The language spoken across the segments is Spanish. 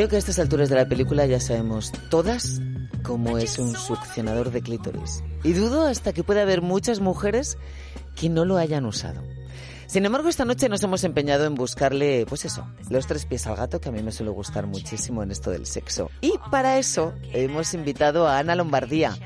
Creo que a estas alturas de la película ya sabemos todas cómo es un succionador de clítoris. Y dudo hasta que pueda haber muchas mujeres que no lo hayan usado. Sin embargo, esta noche nos hemos empeñado en buscarle, pues eso, los tres pies al gato, que a mí me suele gustar muchísimo en esto del sexo. Y para eso hemos invitado a Ana Lombardía,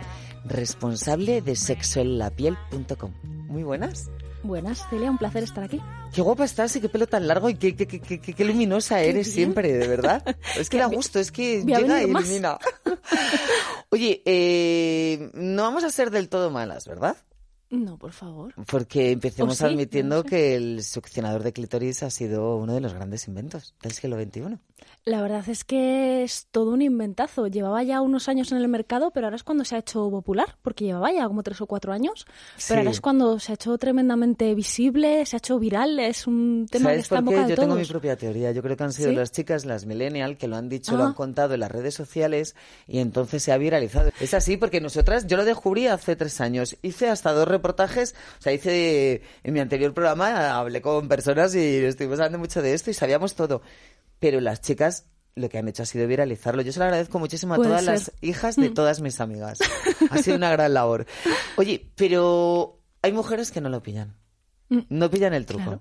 responsable de sexoenlapiel.com. Muy buenas. Buenas, Celia, un placer estar aquí. Qué guapa estás y qué pelo tan largo y qué, qué, qué, qué, qué luminosa eres bien. siempre, de verdad. Es que da gusto, es que llega y ilumina. Oye, eh, no vamos a ser del todo malas, ¿verdad? No, por favor. Porque empecemos admitiendo No sé. que el succionador de clítoris ha sido uno de los grandes inventos del siglo XXI. La verdad es que es todo un inventazo. Llevaba ya unos años en el mercado, pero ahora es cuando se ha hecho popular, porque llevaba ya como tres o cuatro años. Sí. Pero ahora es cuando se ha hecho tremendamente visible, se ha hecho viral, es un tema que ¿Sabes está en por boca qué? de Yo tengo mi todos. propia teoría. Yo creo que han sido ¿Sí? las chicas, las millennial, que lo han dicho, lo Ah. han contado en las redes sociales y entonces se ha viralizado. Es así porque nosotras, yo lo descubrí hace tres años. Hice hasta dos reportajes, o sea, hice en mi anterior programa, hablé con personas y estuvimos hablando mucho de esto y sabíamos todo. Pero las chicas lo que han hecho ha sido viralizarlo. Yo se lo agradezco muchísimo a todas ser. las hijas de Mm. todas mis amigas. Ha sido una gran labor. Oye, pero hay mujeres que no lo pillan. Mm. No pillan el truco. Claro.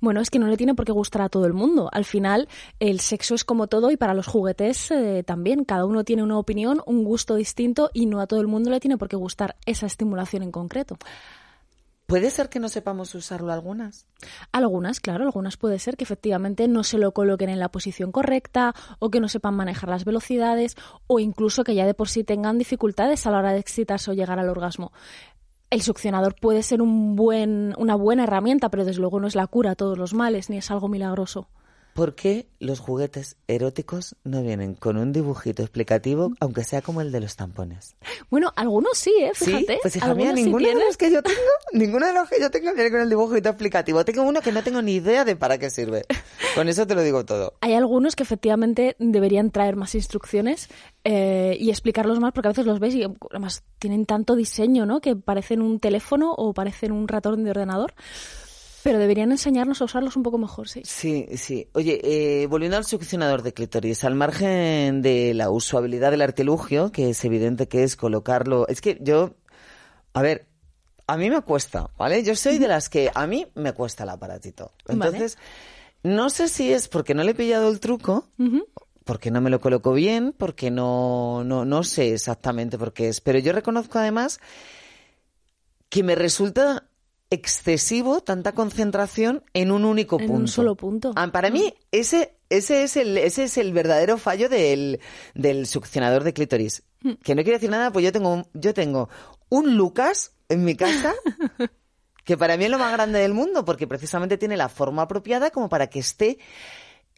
Bueno, es que no le tiene por qué gustar a todo el mundo. Al final, el sexo es como todo y para los juguetes eh, también. Cada uno tiene una opinión, un gusto distinto y no a todo el mundo le tiene por qué gustar esa estimulación en concreto. ¿Puede ser que no sepamos usarlo algunas? Algunas, claro, algunas puede ser que efectivamente no se lo coloquen en la posición correcta o que no sepan manejar las velocidades o incluso que ya de por sí tengan dificultades a la hora de excitarse o llegar al orgasmo. El succionador puede ser un buen, una buena herramienta, pero desde luego no es la cura a todos los males ni es algo milagroso. ¿Por qué los juguetes eróticos no vienen con un dibujito explicativo, aunque sea como el de los tampones? Bueno, algunos sí, ¿eh? Fíjate. sí, pues hija mía, sí ninguno de tienen. los que yo tengo, ninguno de los que yo tengo viene con el dibujito explicativo. Tengo uno que no tengo ni idea de para qué sirve. Con eso te lo digo todo. Hay algunos que efectivamente deberían traer más instrucciones eh, y explicarlos más, porque a veces los ves y además tienen tanto diseño, ¿no? Que parecen un teléfono o parecen un ratón de ordenador. Pero deberían enseñarnos a usarlos un poco mejor, sí. Sí, sí. Oye, eh, volviendo al succionador de clítoris, al margen de la usabilidad del artilugio, que es evidente que es colocarlo. Es que yo, a ver, a mí me cuesta, ¿vale? Yo soy de las que a mí me cuesta el aparatito. Vale. Entonces, no sé si es porque no le he pillado el truco, porque no me lo coloco bien, porque no, no, no sé exactamente por qué es. Pero yo reconozco además que me resulta excesivo tanta concentración en un único En punto. un solo punto. Ah, para mí, ese, ese, es el, ese es el verdadero fallo del, del succionador de clítoris. Hmm. Que no quiere decir nada, pues yo tengo, un- yo tengo un Lucas en mi casa que para mí es lo más grande del mundo, porque precisamente tiene la forma apropiada como para que esté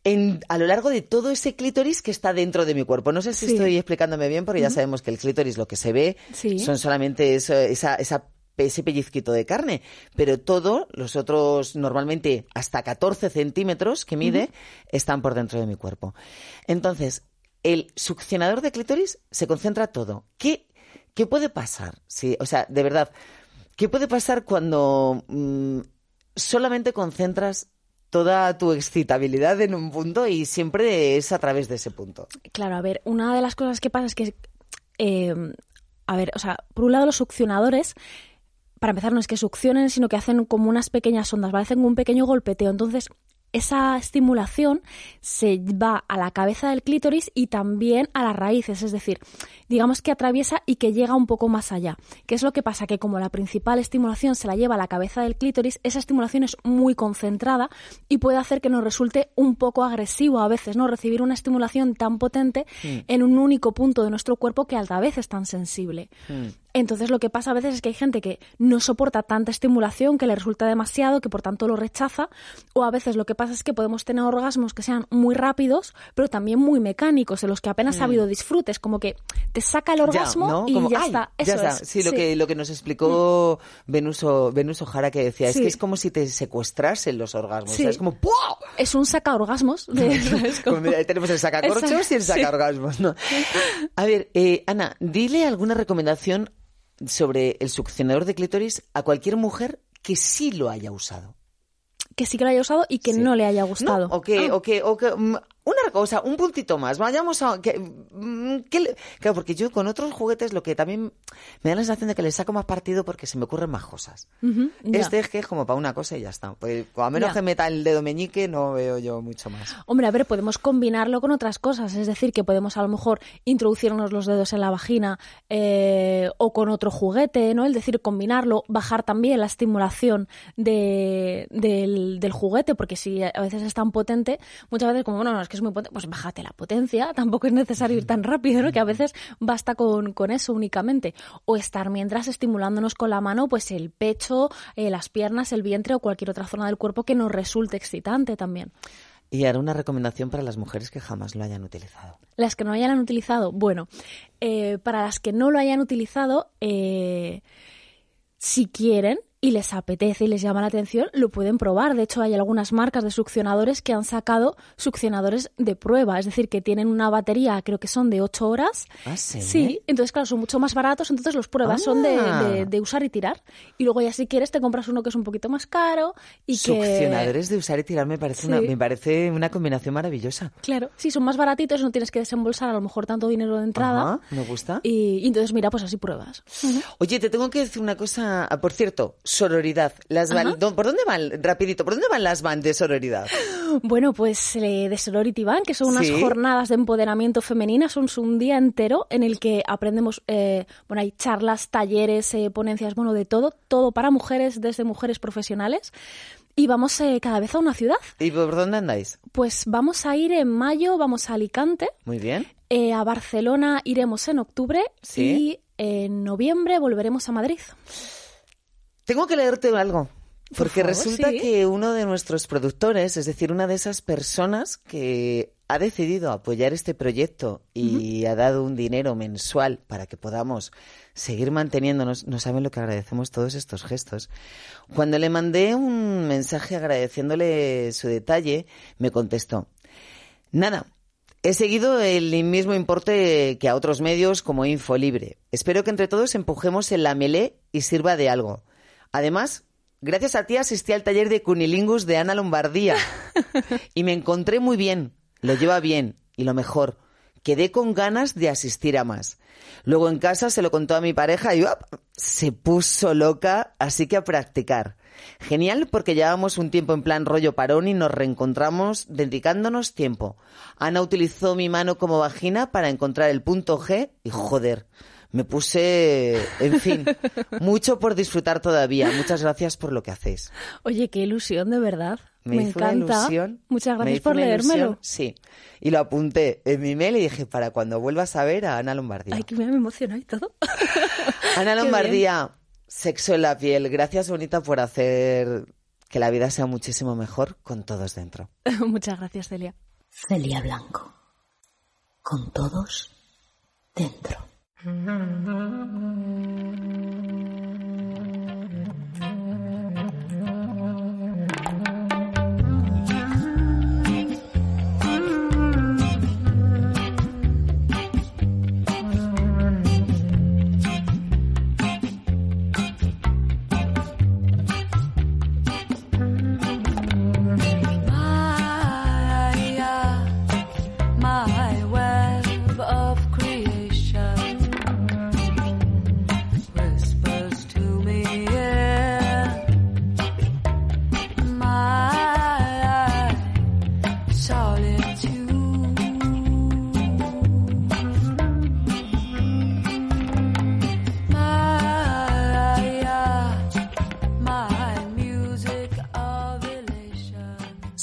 en, a lo largo de todo ese clítoris que está dentro de mi cuerpo. No sé si Sí. estoy explicándome bien, porque ya sabemos que el clítoris lo que se ve Sí. son solamente eso- esa, esa, ese pellizquito de carne, pero todo, los otros normalmente hasta 14 centímetros que mide, están por dentro de mi cuerpo. Entonces, el succionador de clítoris se concentra todo. ¿Qué, qué puede pasar? Sí, o sea, de verdad, ¿qué puede pasar cuando mm, solamente concentras toda tu excitabilidad en un punto y siempre es a través de ese punto? Claro, a ver, una de las cosas que pasa es que, eh, a ver, o sea, por un lado los succionadores, para empezar, no es que succionen, sino que hacen como unas pequeñas ondas, ¿vale? Hacen un pequeño golpeteo. Entonces, esa estimulación se va a la cabeza del clítoris y también a las raíces, es decir, digamos que atraviesa y que llega un poco más allá. ¿Qué es lo que pasa? Que como la principal estimulación se la lleva a la cabeza del clítoris, esa estimulación es muy concentrada y puede hacer que nos resulte un poco agresivo a veces, ¿no? Recibir una estimulación tan potente en un único punto de nuestro cuerpo que a la vez es tan sensible. Entonces lo que pasa a veces es que hay gente que no soporta tanta estimulación, que le resulta demasiado, que por tanto lo rechaza, o a veces lo que pasa es que podemos tener orgasmos que sean muy rápidos, pero también muy mecánicos, en los que apenas ha habido disfrutes, como que te saca el orgasmo Mm. Ya, ¿no? y Como, ya ¡ay! está. ya Eso está. es. Sí, lo, Que, lo que nos explicó Venuso, Venuso Jara que decía, es que es como si te secuestrasen los orgasmos. o sea, Sí. es como ¡pua! Es un saca orgasmos. como- tenemos el sacacorchos y el sacaorgasmos, ¿no? A ver, eh, Ana, dile alguna recomendación sobre el succionador de clítoris a cualquier mujer que sí lo haya usado. que sí que lo haya usado y que Sí. no le haya ¿No? gustado. O que, Ah. o que, o que, mm, una cosa, un puntito más. Vayamos a. Que, mm, que claro, porque yo con otros juguetes lo que también me da la sensación de que le saco más partido porque se me ocurren más cosas. Este es que es como para una cosa y ya está. Pues, a menos Ya. que meta el dedo meñique, no veo yo mucho más. Hombre, a ver, podemos combinarlo con otras cosas, es decir, que podemos a lo mejor introducirnos los dedos en la vagina eh, o con otro juguete, ¿no? Es decir, combinarlo, bajar también la estimulación de- del, del juguete, porque si a veces es tan potente, muchas veces como, bueno, no, es que es muy potente, pues bájate la potencia, tampoco es necesario ir tan rápido, ¿no? Que a veces basta con, con eso únicamente. O estar mientras estimulándonos con la mano, pues el pecho, eh, las piernas, el vientre o cualquier otra zona del cuerpo que nos resulte excitante también. Y haré una recomendación para las mujeres que jamás lo hayan utilizado. Las que no hayan utilizado, bueno, eh, para las que no lo hayan utilizado, eh, si quieren y les apetece y les llama la atención, lo pueden probar. De hecho, hay algunas marcas de succionadores que han sacado succionadores de prueba, es decir, que tienen una batería, creo que son de 8 horas. ¿Ah, sí? Sí, entonces, claro, son mucho más baratos, entonces los pruebas son de, Ah. de- de usar y tirar. Y luego ya si quieres te compras uno que es un poquito más caro y que... Succionadores de usar y tirar me parece, una, Sí. me parece una combinación maravillosa. Claro, sí, son más baratitos, no tienes que desembolsar a lo mejor tanto dinero de entrada. Ajá, me gusta. Y, y entonces, mira, pues así pruebas. Oye, te tengo que decir una cosa. Ah, Por cierto, sororidad. Las val- Ajá. ¿Dó- ¿Por dónde van, rapidito, por dónde van las van de sororidad? Bueno, pues eh, de Sorority Band, que son unas Sí. jornadas de empoderamiento femenina, son un día entero en el que aprendemos, eh, bueno, hay charlas, talleres, eh, ponencias, bueno, de todo, todo para mujeres, desde mujeres profesionales. Y vamos eh, cada vez a una ciudad. ¿Y por dónde andáis? Pues vamos a ir en mayo, vamos a Alicante, Muy bien. eh, a Barcelona iremos en octubre Sí. y en noviembre volveremos a Madrid. Tengo que leerte algo. Porque favor, resulta sí. que uno de nuestros productores, es decir, una de esas personas que ha decidido apoyar este proyecto y ha dado un dinero mensual para que podamos seguir manteniéndonos, no saben lo que agradecemos todos estos gestos. Cuando le mandé un mensaje agradeciéndole su detalle, me contestó, nada, He seguido el mismo importe que a otros medios como Infolibre. Espero que entre todos empujemos el lamelé y sirva de algo. Además, gracias a ti asistí al taller de Cunilingus de Ana Lombardía y me encontré muy bien. Lo lleva bien y lo mejor, quedé con ganas de asistir a más. Luego en casa se lo contó a mi pareja y ¡op! se puso loca, así que a practicar. Genial porque llevábamos un tiempo en plan rollo parón y nos reencontramos dedicándonos tiempo. Ana utilizó mi mano como vagina para encontrar el punto G y joder, me puse, en fin, mucho por disfrutar todavía. Muchas gracias por lo que hacéis. Oye, qué ilusión, de verdad. Me, Me, hizo una encanta. ilusión. Muchas me gracias hizo por leérmelo. ilusión, Sí. Y lo apunté en mi mail y dije, para cuando vuelvas a ver a Ana Lombardía. Ay, que me emociona y todo. Ana Lombardía, sexo en la piel. Gracias, bonita, por hacer que la vida sea muchísimo mejor con todos dentro. Muchas gracias, Celia. Celia Blanco. Con todos dentro. Mm-hmm.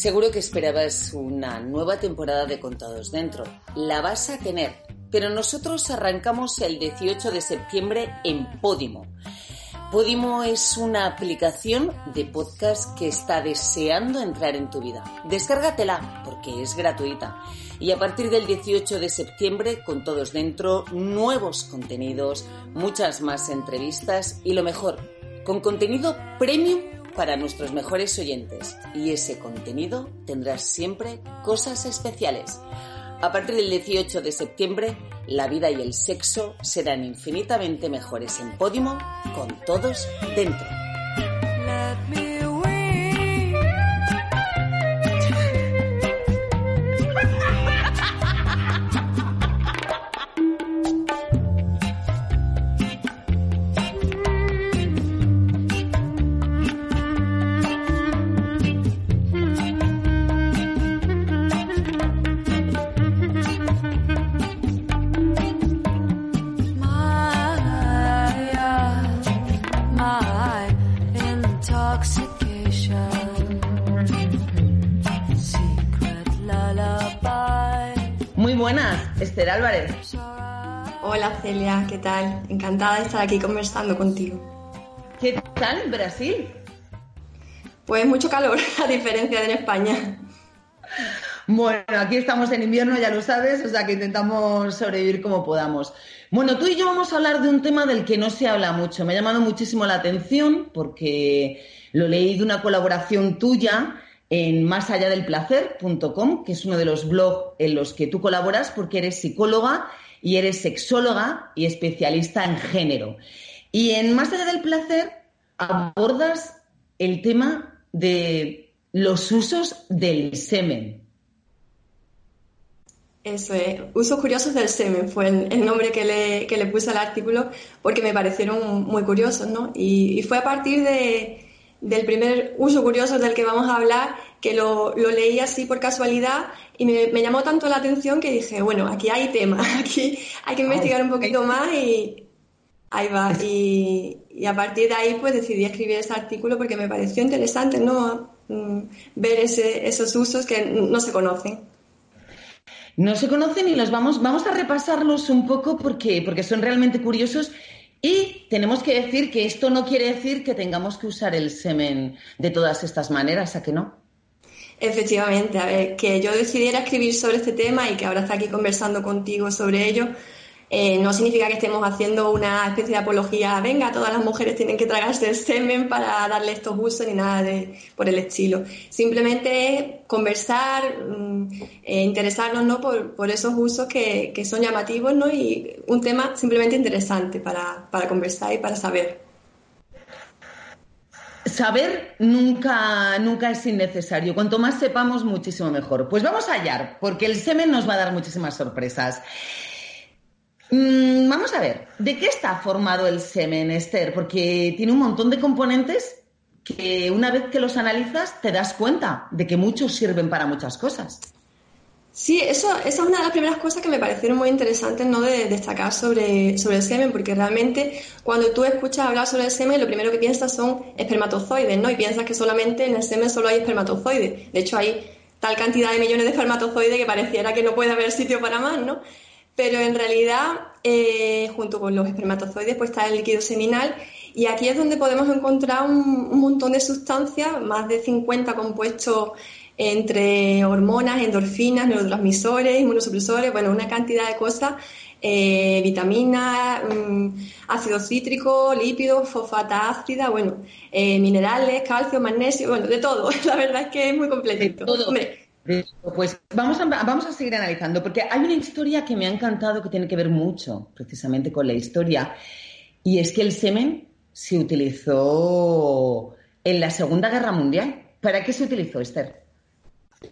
Seguro que esperabas una nueva temporada de Contados Dentro. La vas a tener, pero nosotros arrancamos el 18 de septiembre en Podimo. Podimo es una aplicación de podcast que está deseando entrar en tu vida. Descárgatela porque es gratuita. Y a partir del 18 de septiembre, con todos dentro, nuevos contenidos, muchas más entrevistas y lo mejor, con contenido premium para nuestros mejores oyentes. Y ese contenido tendrá siempre cosas especiales. A partir del 18 de septiembre, la vida y el sexo serán infinitamente mejores en Podimo con todos dentro. Celia, ¿qué tal? Encantada de estar aquí conversando contigo. ¿Qué tal en Brasil? Pues mucho calor, a diferencia de en España. Bueno, aquí estamos en invierno, ya lo sabes, o sea que intentamos sobrevivir como podamos. Bueno, tú y yo vamos a hablar de un tema del que no se habla mucho. Me ha llamado muchísimo la atención porque lo leí de una colaboración tuya en másalladelplacer.com, que es uno de los blogs en los que tú colaboras porque eres psicóloga y eres sexóloga y especialista en género. Y en Más allá del placer abordas el tema de los usos del semen. Eso es, usos curiosos del semen fue el, el nombre que le, que le puse al artículo porque me parecieron muy curiosos, ¿no? Y, y fue a partir de, del primer uso curioso del que vamos a hablar que lo, lo leí así por casualidad y me, me llamó tanto la atención que dije, bueno, aquí hay tema, aquí hay que investigar un poquito más y ahí va. Y, y a partir de ahí pues decidí escribir ese artículo porque me pareció interesante, ¿no? Mm, Ver ese, esos usos que no se conocen. No se conocen y los vamos, vamos a repasarlos un poco porque, porque son realmente curiosos. Y tenemos que decir que esto no quiere decir que tengamos que usar el semen de todas estas maneras, ¿a que no? Efectivamente, a ver, que yo decidiera escribir sobre este tema y que ahora está aquí conversando contigo sobre ello, eh, no significa que estemos haciendo una especie de apología, venga, todas las mujeres tienen que tragarse el semen para darle estos usos ni nada de, por el estilo. Simplemente es conversar, mm, eh, interesarnos ¿no? por, por esos usos que, que son llamativos ¿no? y un tema simplemente interesante para, para conversar y para saber. Saber nunca, nunca es innecesario. Cuanto más sepamos, muchísimo mejor. Pues vamos allá, porque el semen nos va a dar muchísimas sorpresas. Mm, vamos a ver, ¿de qué está formado el semen, Esther? Porque tiene un montón de componentes que una vez que los analizas te das cuenta de que muchos sirven para muchas cosas. Sí, eso, esa es una de las primeras cosas que me parecieron muy interesantes ¿no? de destacar sobre, sobre el semen, porque realmente cuando tú escuchas hablar sobre el semen, lo primero que piensas son espermatozoides, ¿no? Y piensas que solamente en el semen solo hay espermatozoides. De hecho, hay tal cantidad de millones de espermatozoides que pareciera que no puede haber sitio para más, ¿no? Pero en realidad, eh, junto con los espermatozoides, pues está el líquido seminal y aquí es donde podemos encontrar un, un montón de sustancias, más de 50 compuestos entre hormonas, endorfinas, neurotransmisores, inmunosupresores, bueno, una cantidad de cosas, eh, vitaminas, mm, ácido cítrico, lípidos, fosfata ácida, bueno, eh, minerales, calcio, magnesio, bueno, de todo. La verdad es que es muy completito. De todo. Hombre, Pues vamos a, vamos a seguir analizando, porque hay una historia que me ha encantado que tiene que ver mucho precisamente con la historia, y es que el semen se utilizó en la Segunda Guerra Mundial. ¿Para qué se utilizó, Esther?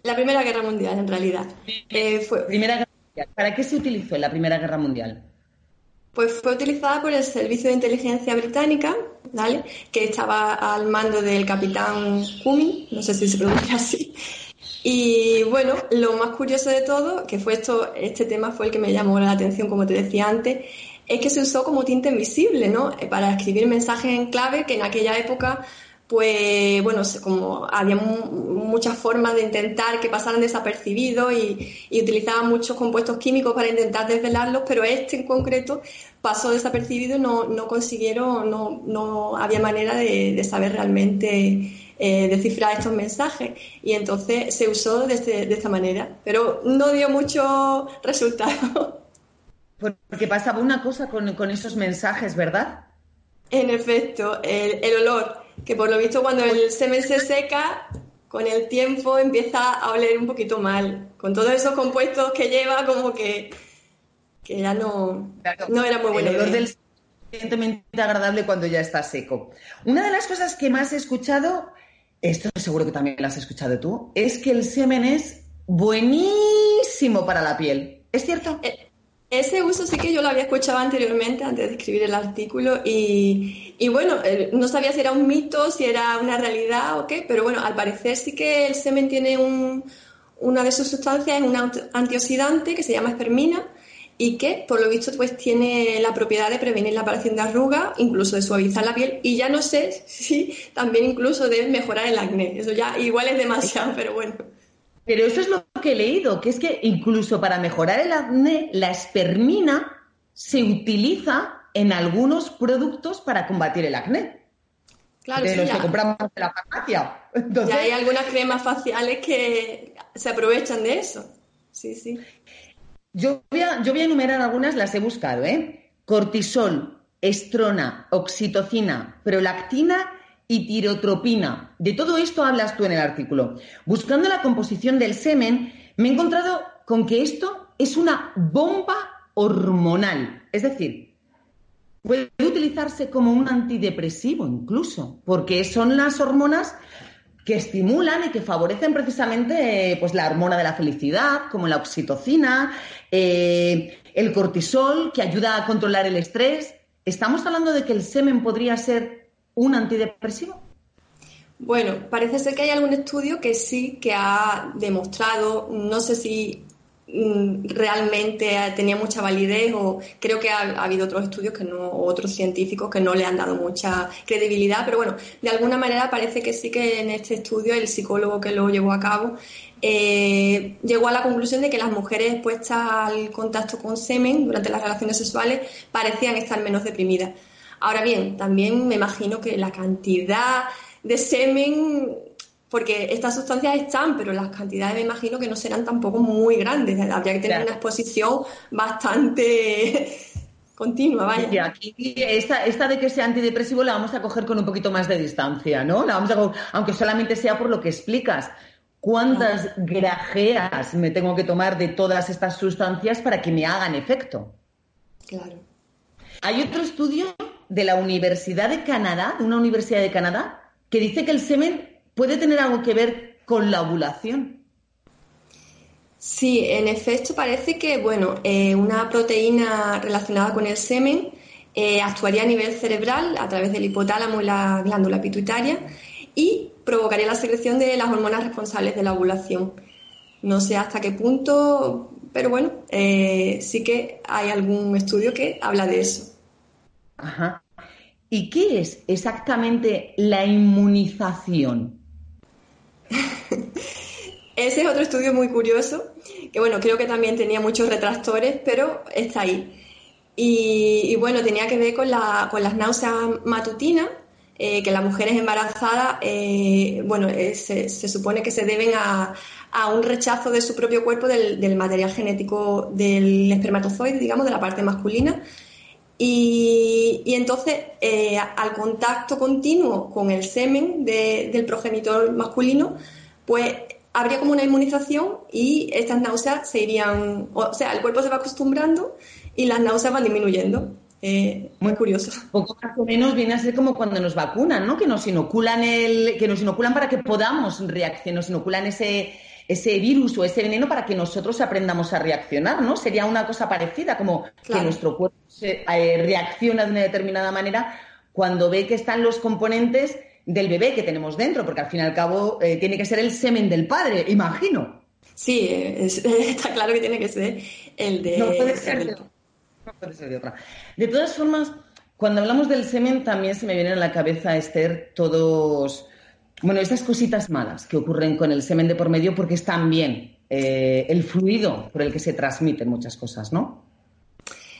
La Primera Guerra Mundial, en realidad. Eh, fue, Primera Guerra Mundial. ¿Para qué se utilizó en la Primera Guerra Mundial? Pues fue utilizada por el Servicio de Inteligencia Británica, ¿vale? Que estaba al mando del capitán Cumming, no sé si se pronuncia así. Y bueno, lo más curioso de todo, que fue esto, este tema fue el que me llamó la atención, como te decía antes, es que se usó como tinta invisible, ¿no? Eh, Para escribir mensajes en clave que en aquella época pues bueno, como había mu- muchas formas de intentar que pasaran desapercibidos y, y utilizaban muchos compuestos químicos para intentar desvelarlos, pero este en concreto pasó desapercibido y no, no consiguieron, no, no había manera de, de saber realmente eh, descifrar estos mensajes. Y entonces se usó de, este- de esta manera, pero no dio mucho resultado. Porque pasaba una cosa con, con esos mensajes, ¿verdad? En efecto, el, el olor, que por lo visto cuando el semen se seca, con el tiempo empieza a oler un poquito mal. Con todos esos compuestos que lleva, como que, que ya no, no era muy buena El olor del suficientemente agradable cuando ya está seco. Una de las cosas que más he escuchado, esto seguro que también lo has escuchado tú, es que el semen es buenísimo para la piel. ¿Es cierto? Eh, Ese uso sí que yo lo había escuchado anteriormente, antes de escribir el artículo, y, y bueno, no sabía si era un mito, si era una realidad o qué, pero bueno, al parecer sí que el semen tiene un, una de sus sustancias, es un antioxidante que se llama espermina, y que por lo visto pues tiene la propiedad de prevenir la aparición de arrugas, incluso de suavizar la piel, y ya no sé si también incluso de mejorar el acné, eso ya igual es demasiado, pero bueno. Pero eso es lo que he leído, que es que incluso para mejorar el acné, la espermina se utiliza en algunos productos para combatir el acné. Claro, de sí, los ya. que compramos en la farmacia. Entonces, Ya hay algunas cremas faciales que se aprovechan de eso. Sí, sí. Yo voy, a, yo voy a enumerar algunas, las he buscado, ¿eh? Cortisol, estrona, oxitocina, prolactina y tirotropina. De todo esto hablas tú en el artículo. Buscando la composición del semen, me he encontrado con que esto es una bomba hormonal. Es decir, puede utilizarse como un antidepresivo incluso, porque son las hormonas que estimulan y que favorecen precisamente eh, pues la hormona de la felicidad, como la oxitocina, eh, el cortisol, que ayuda a controlar el estrés. ¿Estamos hablando de que el semen podría ser un antidepresivo? Bueno, parece ser que hay algún estudio que sí que ha demostrado, no sé si mm, realmente tenía mucha validez o creo que ha, ha habido otros estudios que no, otros científicos que no le han dado mucha credibilidad, pero bueno, de alguna manera parece que sí que en este estudio el psicólogo que lo llevó a cabo eh, llegó a la conclusión de que las mujeres expuestas al contacto con semen durante las relaciones sexuales parecían estar menos deprimidas. Ahora bien, también me imagino que la cantidad de semen, porque estas sustancias están, pero las cantidades me imagino que no serán tampoco muy grandes. Habría que tener Claro. una exposición bastante continua, vaya. Y aquí esta, esta de que sea antidepresivo la vamos a coger con un poquito más de distancia, ¿no? La vamos a co- aunque solamente sea por lo que explicas. ¿Cuántas grajeas me tengo que tomar de todas estas sustancias para que me hagan efecto? Claro. Hay otro estudio de la Universidad de Canadá, de una universidad de Canadá, que dice que el semen puede tener algo que ver con la ovulación. Sí, en efecto parece que bueno, eh, una proteína relacionada con el semen eh, actuaría a nivel cerebral a través del hipotálamo y la glándula pituitaria y provocaría la secreción de las hormonas responsables de la ovulación. No sé hasta qué punto, pero bueno, eh, sí que hay algún estudio que habla de eso. Ajá. ¿Y qué es exactamente la inmunización? Ese es otro estudio muy curioso, que bueno, creo que también tenía muchos retractores, pero está ahí. Y, bueno, tenía que ver con, la, con las náuseas matutinas, eh, que las mujeres embarazadas, eh, bueno, eh, se, se supone que se deben a, a un rechazo de su propio cuerpo del, del material genético del espermatozoide, digamos, de la parte masculina. Y, y entonces, eh, al contacto continuo con el semen de- del progenitor masculino, pues habría como una inmunización y estas náuseas se irían, o sea, el cuerpo se va acostumbrando y las náuseas van disminuyendo. Eh, muy curioso. Poco más o menos viene a ser como cuando nos vacunan, ¿no? Que nos inoculan el, que nos inoculan para que podamos reaccionar, nos inoculan ese, ese virus o ese veneno para que nosotros aprendamos a reaccionar, ¿no? Sería una cosa parecida, como que nuestro cuerpo se- eh, reacciona de una determinada manera cuando ve que están los componentes del bebé que tenemos dentro, porque al fin y al cabo eh, tiene que ser el semen del padre, imagino. Sí, eh, es- está claro que tiene que ser el de... No puede ser de, no puede ser de otra. De todas formas, Cuando hablamos del semen también se me vienen a la cabeza, Esther, todos, bueno, estas cositas malas que ocurren con el semen de por medio porque es también eh, el fluido por el que se transmiten muchas cosas, ¿no?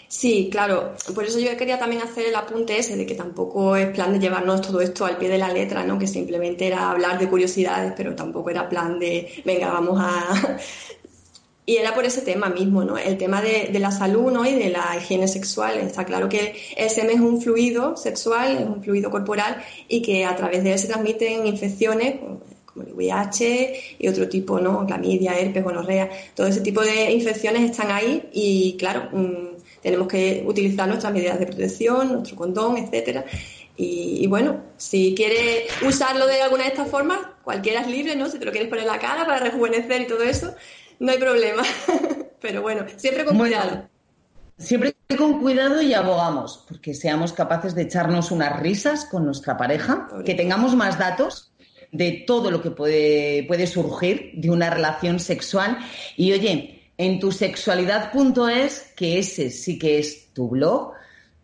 Sí, claro. Por eso yo quería también hacer el apunte ese de que tampoco es plan de llevarnos todo esto al pie de la letra, ¿no? Que simplemente era hablar de curiosidades, pero tampoco era plan de, venga, vamos a... Y era por ese tema mismo, ¿no? El tema de, la salud, ¿no? Y de la higiene sexual. Está claro que el semen es un fluido sexual, es un fluido corporal y que a través de él se transmiten infecciones como el VIH y otro tipo, ¿no? Clamidia, herpes, gonorrea. Todo ese tipo de infecciones están ahí y, claro, mmm, tenemos que utilizar nuestras medidas de protección, nuestro condón, etcétera. Y, y, bueno, si quieres usarlo de alguna de estas formas, cualquiera es libre, ¿no? Si te lo quieres poner en la cara para rejuvenecer y todo eso, no hay problema. Pero bueno, siempre con Bueno, cuidado. Siempre con cuidado y abogamos, porque seamos capaces de echarnos unas risas con nuestra pareja, que tengamos más datos de todo lo que puede, puede surgir de una relación sexual. Y oye, en tu sexualidad.es, que ese sí que es tu blog,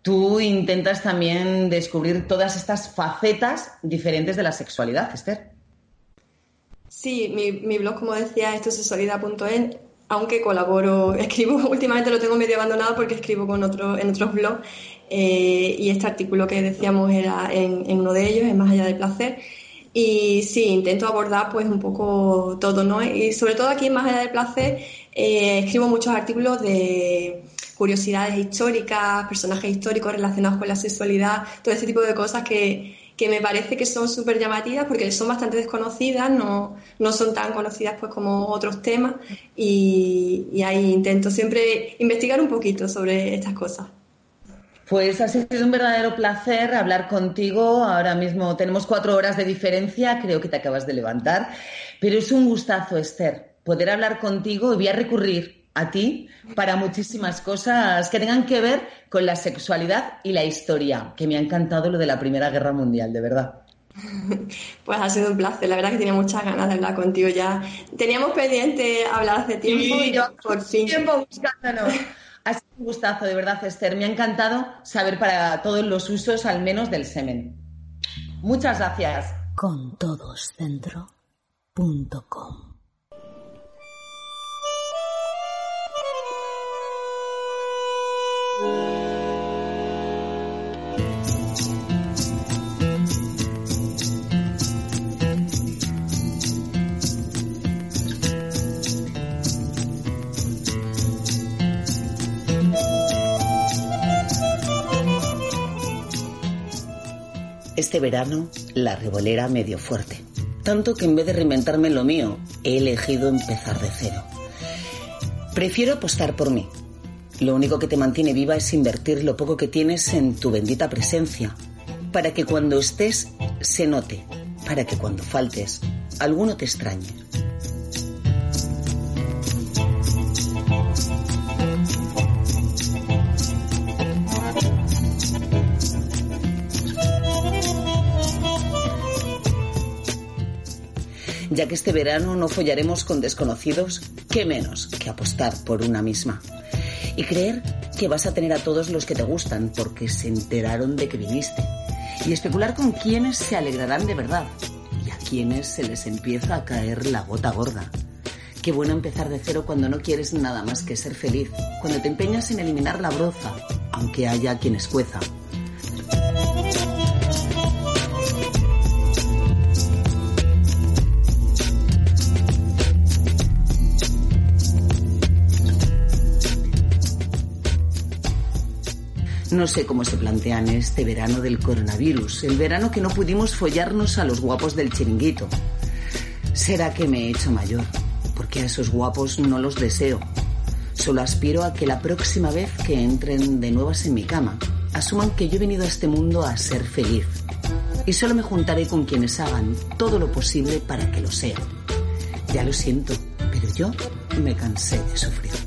tú intentas también descubrir todas estas facetas diferentes de la sexualidad, Esther. Sí, mi, blog, como decía, esto es sexualidad.es, aunque colaboro, escribo, últimamente lo tengo medio abandonado porque escribo con otro, en otros blogs eh, y este artículo que decíamos era en, en uno de ellos, en Más allá del placer. Y sí, intento abordar pues un poco todo, ¿no? Y sobre todo aquí en Más allá del placer eh, escribo muchos artículos de curiosidades históricas, personajes históricos relacionados con la sexualidad, todo ese tipo de cosas que, que me parece que son súper llamativas porque son bastante desconocidas, no, no son tan conocidas pues como otros temas y, y ahí intento siempre investigar un poquito sobre estas cosas. Pues ha sido un verdadero placer hablar contigo. Ahora mismo tenemos cuatro horas de diferencia, creo que te acabas de levantar, pero es un gustazo, Esther, poder hablar contigo y voy a recurrir a ti para muchísimas cosas que tengan que ver con la sexualidad y la historia, que me ha encantado lo de la Primera Guerra Mundial, de verdad. Pues ha sido un placer, la verdad que tenía muchas ganas de hablar contigo ya. Teníamos pendiente hablar hace tiempo y por fin. tiempo buscándonos. Ha sido un gustazo, de verdad, Esther. Me ha encantado saber para todos los usos, al menos del semen. Muchas gracias. Con Este verano, la revolera me dio fuerte. Tanto que en vez de reinventarme lo mío, he elegido empezar de cero. Prefiero apostar por mí. Lo único que te mantiene viva es invertir lo poco que tienes en tu bendita presencia, para que cuando estés se note, para que cuando faltes alguno te extrañe. Ya que este verano no follaremos con desconocidos, ¿qué menos que apostar por una misma? Y creer que vas a tener a todos los que te gustan porque se enteraron de que viniste. Y especular con quienes se alegrarán de verdad y a quienes se les empieza a caer la gota gorda. Qué bueno empezar de cero cuando no quieres nada más que ser feliz, cuando te empeñas en eliminar la broza, aunque haya quien escueza. No sé cómo se plantean este verano del coronavirus, el verano que no pudimos follarnos a los guapos del chiringuito. ¿Será que me he hecho mayor? Porque a esos guapos no los deseo. Solo aspiro a que la próxima vez que entren de nuevas en mi cama, asuman que yo he venido a este mundo a ser feliz. Y solo me juntaré con quienes hagan todo lo posible para que lo sean. Ya lo siento, pero yo me cansé de sufrir.